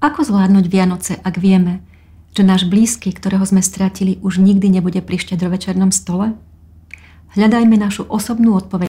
Ako zvládnuť Vianoce, ak vieme, že náš blízky, ktorého sme stratili, už nikdy nebude pri štedrovečernom stole? Hľadajme našu osobnú odpoveď